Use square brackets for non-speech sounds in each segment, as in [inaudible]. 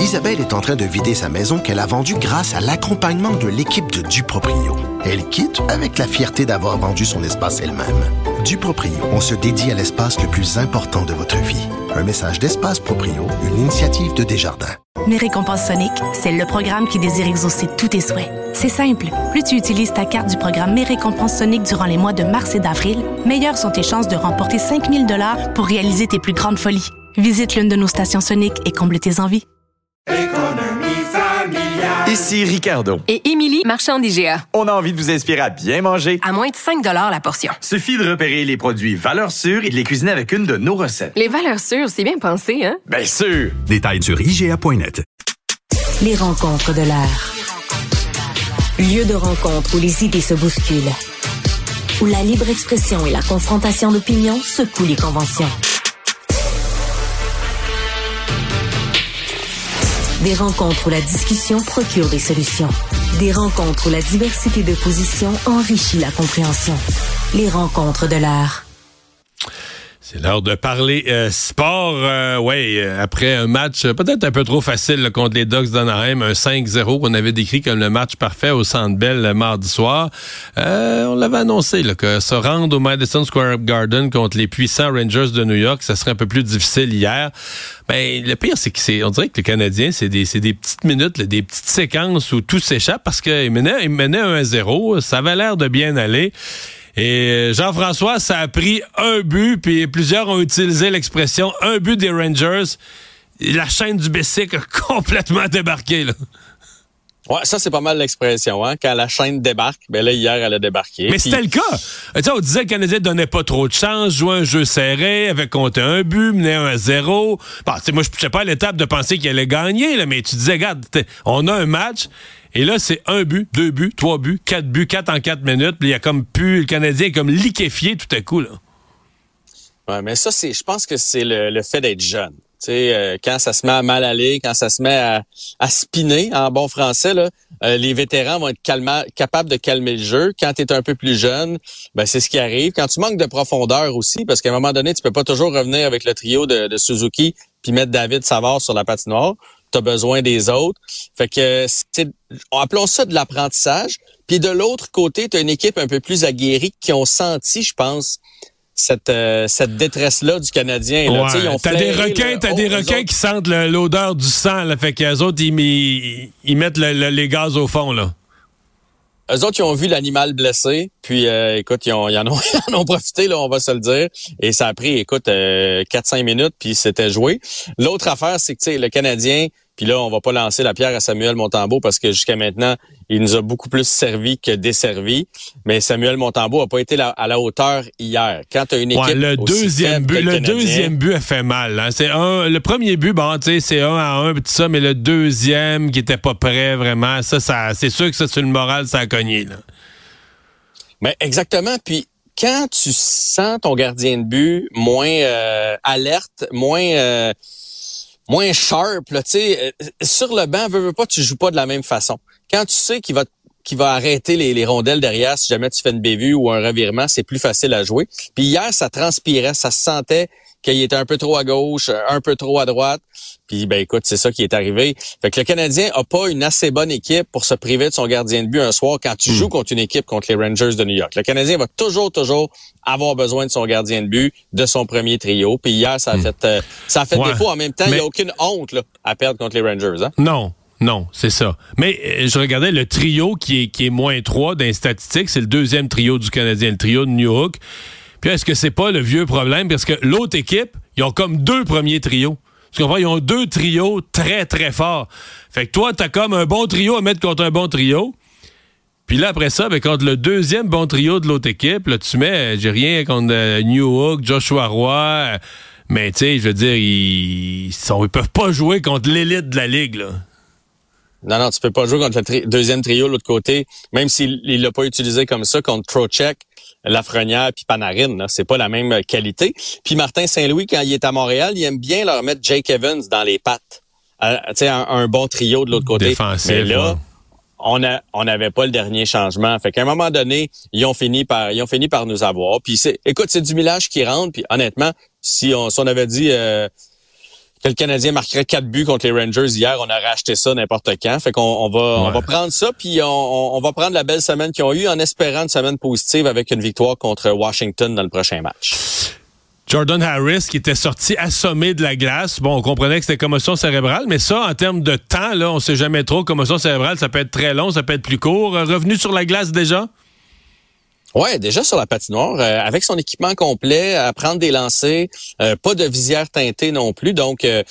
Isabelle est en train de vider sa maison qu'elle a vendue grâce à l'accompagnement de l'équipe de Duproprio. Elle quitte avec la fierté d'avoir vendu son espace elle-même. Duproprio, on se dédie à l'espace le plus important de votre vie. Un message d'Espace Proprio, une initiative de Desjardins. Mes récompenses Sonic, c'est le programme qui désire exaucer tous tes souhaits. C'est simple. Plus tu utilises ta carte du programme Mes récompenses Sonic durant les mois de mars et d'avril, meilleures sont tes chances de remporter 5000 dollars pour réaliser tes plus grandes folies. Visite l'une de nos stations Sonic et comble tes envies. Ici Ricardo. Et Émilie, marchand d'IGA. On a envie de vous inspirer à bien manger. À moins de 5 la portion. Suffit de repérer les produits valeurs sûres et de les cuisiner avec une de nos recettes. Les valeurs sûres, c'est bien pensé, hein? Bien sûr! Détails sur IGA.net. Les rencontres de l'air. Lieu de rencontre où les idées se bousculent. Où la libre expression et la confrontation d'opinions secouent les conventions. Des rencontres où la discussion procure des solutions. Des rencontres où la diversité de positions enrichit la compréhension. Les rencontres de l'art. C'est l'heure de parler euh, sport. Euh, ouais, euh, après un match peut-être un peu trop facile contre les Ducks d'Anaheim, un 5-0 qu'on avait décrit comme le match parfait au Centre Bell mardi soir. on l'avait annoncé là, que se rendre au Madison Square Garden contre les puissants Rangers de New York, ça serait un peu plus difficile hier. Ben, le pire, c'est que c'est, on dirait que le Canadien, c'est des, des petites minutes, des petites séquences où tout s'échappe parce qu'il menait, il menait 1-0. Ça avait l'air de bien aller. Et Jean-François, ça a pris un but, puis plusieurs ont utilisé l'expression un but des Rangers. La chaîne du Bessic a [laughs] complètement débarqué. Là. Ouais, ça c'est pas mal l'expression, hein. Quand la chaîne débarque, ben là hier elle a débarqué. Mais c'était le cas. sais, on disait que le Canadien donnait pas trop de chance, jouait un jeu serré, avait compté un but, menait un zéro. Bon, moi je suis pas à l'étape de penser qu'il allait gagner, là, mais tu disais, regarde, on a un match. Et là, c'est un but, deux buts, trois buts, quatre buts, quatre en quatre minutes. Puis il y a comme pu, le Canadien est comme liquéfié tout à coup, là. Ouais, mais ça, c'est, je pense que c'est le, fait d'être jeune. Sais, euh, quand ça se met à mal aller, quand ça se met à, à spinner en bon français, euh, les vétérans vont être capables de calmer le jeu. Quand tu es un peu plus jeune, ben c'est ce qui arrive. Quand tu manques de profondeur aussi, parce qu'à un moment donné, tu peux pas toujours revenir avec le trio de, Suzuki puis mettre David Savard sur la patinoire tu besoin des autres. Fait que c'est appelons ça de l'apprentissage. Puis de l'autre côté, tu une équipe un peu plus aguerrie qui ont senti, je pense, cette, euh, cette détresse-là du Canadien. Là. Ouais, t'as des requins, t'as des requins qui sentent l'odeur du sang. Là, fait qu'eux autres, ils, ils, mettent les gaz au fond. là. Eux autres, ils ont vu l'animal blessé, puis euh, écoute, ils, ont, ils, en ont, [laughs] ils, en ont, profité, là, on va se le dire. Et ça a pris, écoute, euh, 4-5 minutes, puis c'était joué. L'autre affaire, c'est que tu sais, le Canadien, puis là, on va pas lancer la pierre à Samuel Montambeau parce que jusqu'à maintenant, il nous a beaucoup plus servi que desservi. Mais Samuel Montambeau a pas été à la hauteur hier. Quand tu as une équipe ouais, le deuxième but, le, deuxième but a fait mal. Hein. C'est un, le premier but, bon, tu sais, c'est un à un, tout ça, mais le deuxième qui était pas prêt vraiment, ça, ça, c'est sûr que ça sur le moral, ça a cogné. Là. Mais exactement. Puis quand tu sens ton gardien de but moins euh, alerte, moins euh, moins sharp. Là, sais, euh, sur le banc, veux, veux pas, tu joues pas de la même façon. Quand tu sais qu'il va qu'il va arrêter les, les, rondelles derrière si jamais tu fais une bévue ou un revirement, c'est plus facile à jouer. Puis hier, ça transpirait, ça se sentait qu'il était un peu trop à gauche, un peu trop à droite. Puis ben écoute, c'est ça qui est arrivé. Fait que le Canadien a pas une assez bonne équipe pour se priver de son gardien de but un soir quand tu hmm. joues contre une équipe contre les Rangers de New York. Le Canadien va toujours toujours avoir besoin de son gardien de but, de son premier trio. Puis hier, ça a hmm. fait euh, ça a fait défaut en même temps. Il n'y a aucune honte là, à perdre contre les Rangers. Hein? Non, non, c'est ça. Mais euh, je regardais le trio qui est, qui est moins 3 dans les statistiques. C'est le deuxième trio du Canadien, le trio de New York. Puis est-ce que c'est pas le vieux problème? Parce que l'autre équipe, ils ont comme deux premiers trios. Tu comprends? Ils ont deux trios très, très forts. Fait que toi, t'as comme un bon trio à mettre contre un bon trio. Puis là, après ça, ben, contre le deuxième bon trio de l'autre équipe, là, tu mets, j'ai rien contre euh, New York, Joshua Roy. Euh, mais tu sais, je veux dire, ils, sont, ils peuvent pas jouer contre l'élite de la ligue, là. Non, non, tu peux pas jouer contre le deuxième trio de l'autre côté, même s'il l'a pas utilisé comme ça contre Trocheck, Lafrenière puis Panarin. C'est pas la même qualité. Puis Martin Saint-Louis, quand il est à Montréal, il aime bien leur mettre Jake Evans dans les pattes. Euh, tu sais, un, bon trio de l'autre côté. Défensif, Mais là, on a, on n'avait pas le dernier changement. Fait qu'à un moment donné, ils ont fini par, ils ont fini par nous avoir. Puis c'est, écoute, c'est du millage qui rentre. Puis honnêtement, si on, si on avait dit. Euh, que le Canadien marquerait quatre buts contre les Rangers hier. On aurait acheté ça n'importe quand. Fait qu'on on va, on va prendre ça, puis on, on, va prendre la belle semaine qu'ils ont eue en espérant une semaine positive avec une victoire contre Washington dans le prochain match. Jordan Harris qui était sorti assommé de la glace. Bon, on comprenait que c'était commotion cérébrale, mais ça, en termes de temps, là, on sait jamais trop. Commotion cérébrale, ça peut être très long, ça peut être plus court. Revenu sur la glace déjà? Ouais, déjà sur la patinoire, euh, avec son équipement complet, à prendre des lancers, euh, pas de visière teintée non plus. Donc, euh,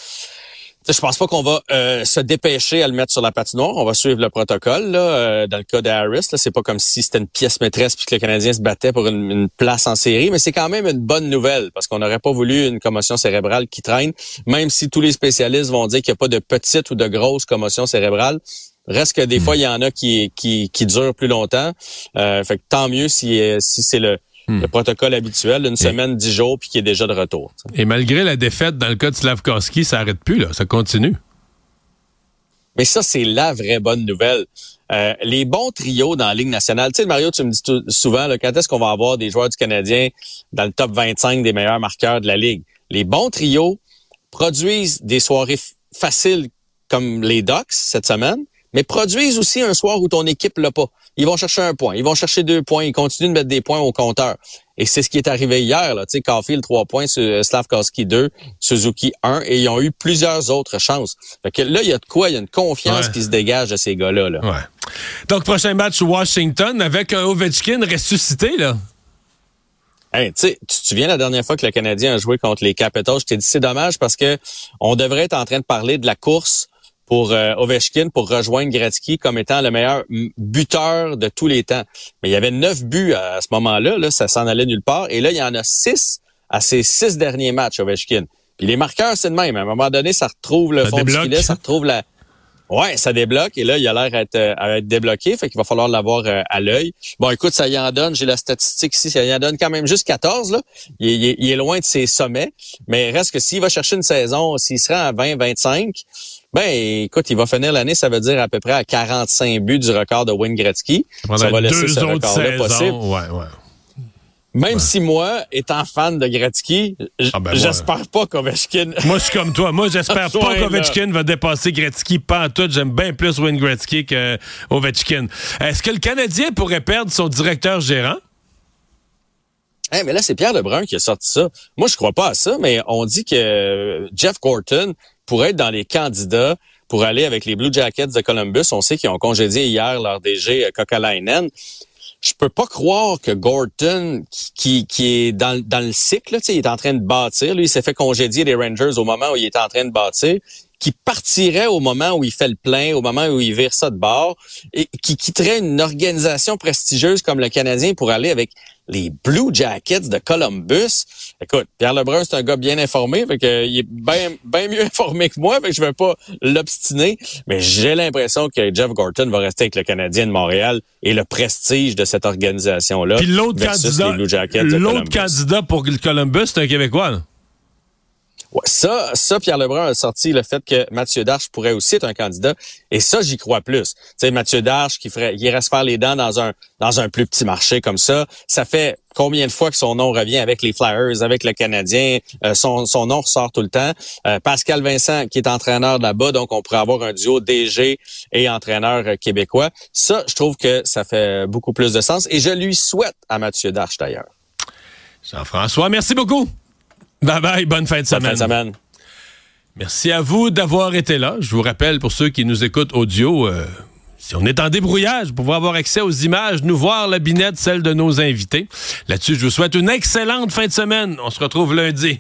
je pense pas qu'on va se dépêcher à le mettre sur la patinoire. On va suivre le protocole. Là, dans le cas de Harris, c'est pas comme si c'était une pièce maîtresse puisque le Canadien se battait pour une, une place en série, mais c'est quand même une bonne nouvelle parce qu'on n'aurait pas voulu une commotion cérébrale qui traîne, même si tous les spécialistes vont dire qu'il n'y a pas de petite ou de grosse commotion cérébrale. Reste que des fois, il y en a qui, qui, qui durent plus longtemps. Euh, fait que tant mieux si, euh, si c'est le, hmm. le protocole habituel, une semaine, dix jours, puis qui est déjà de retour. Et malgré la défaite dans le cas de Slavkowski, ça arrête plus, là, ça continue. Mais ça, c'est la vraie bonne nouvelle. Euh, les bons trios dans la Ligue nationale. Tu sais, Mario, tu me dis souvent, là, quand est-ce qu'on va avoir des joueurs du Canadien dans le top 25 des meilleurs marqueurs de la Ligue? Les bons trios produisent des soirées faciles comme les Ducks cette semaine, mais produisent aussi un soir où ton équipe l'a pas. Ils vont chercher un point, ils vont chercher deux points, ils continuent de mettre des points au compteur. Et c'est ce qui est arrivé hier. Là. Tu sais, Caulfield, trois points, euh, Slavkowski, deux, Suzuki, un, et ils ont eu plusieurs autres chances. Fait que là, il y a de quoi? Il y a une confiance qui se dégage de ces gars-là. Là. Ouais. Donc, prochain match Washington avec un Ovechkin ressuscité, là. Hey, tu te souviens la dernière fois que le Canadien a joué contre les Capitals? Je t'ai dit c'est dommage parce que on devrait être en train de parler de la course pour euh, Ovechkin pour rejoindre Gretzky comme étant le meilleur buteur de tous les temps. Mais il y avait neuf buts à, ce moment-là, là, ça s'en allait nulle part. Et là, il y en a six à ses six derniers matchs, Ovechkin. Puis les marqueurs, c'est de même. À un moment donné, ça retrouve le fond du filet, ça retrouve la... Ouais, ça débloque et là, il a l'air à être, euh, à être débloqué, fait qu'il va falloir l'avoir euh, à l'œil. Bon, écoute, ça y en donne, j'ai la statistique ici, ça y en donne quand même juste 14, là. Il, il est loin de ses sommets, mais reste que s'il va chercher une saison, s'il sera à 20-25, ben, écoute, il va finir l'année, ça veut dire à peu près à 45 buts du record de Wayne Gretzky. Ça va laisser ce record-là possible. Même si moi, étant fan de Gretzky, ah ben j'espère pas qu'Ovechkin... Moi, je suis comme toi. Moi, j'espère [laughs] pas qu'Ovechkin va dépasser Gretzky. Pas en tout. J'aime bien plus Wayne Gretzky qu'Ovechkin. Est-ce que le Canadien pourrait perdre son directeur gérant? Hey, mais là, c'est Pierre Lebrun qui a sorti ça. Moi, je crois pas à ça, mais on dit que Jeff Gorton pourrait être dans les candidats pour aller avec les Blue Jackets de Columbus. On sait qu'ils ont congédié hier leur DG euh, Kokalainen. Je peux pas croire que Gorton, qui, est dans, le cycle, il est en train de bâtir. Lui, il s'est fait congédier des Rangers au moment où il est en train de bâtir qui partirait au moment où il fait le plein, au moment où il vire ça de bord, et qui quitterait une organisation prestigieuse comme le Canadien pour aller avec les Blue Jackets de Columbus. Écoute, Pierre Lebrun, c'est un gars bien informé, fait que, il est bien bien mieux [laughs] informé que moi, fait que je vais pas l'obstiner, mais j'ai l'impression que Jeff Gorton va rester avec le Canadien de Montréal et le prestige de cette organisation-là. Puis l'autre candidat, l'autre candidat pour Columbus, c'est un Québécois. Ça, ça, Pierre Lebrun a sorti le fait que Mathieu Darche pourrait aussi être un candidat. Et ça, j'y crois plus. Tu sais, Mathieu Darche qui ferait, il faire les dents dans un, dans un plus petit marché comme ça. Ça fait combien de fois que son nom revient avec les Flyers, avec le Canadien, euh, son, son nom ressort tout le temps. Euh, Pascal Vincent qui est entraîneur là-bas, donc on pourrait avoir un duo DG et entraîneur euh, québécois. Ça, je trouve que ça fait beaucoup plus de sens et je lui souhaite à Mathieu Darche d'ailleurs. Jean-François, merci beaucoup. Bye bye, bonne fin de semaine. Merci à vous d'avoir été là. Je vous rappelle, pour ceux qui nous écoutent audio, euh, si on est en débrouillage, pour pouvoir avoir accès aux images, nous voir la binette, celle de nos invités. Là-dessus, je vous souhaite une excellente fin de semaine. On se retrouve lundi.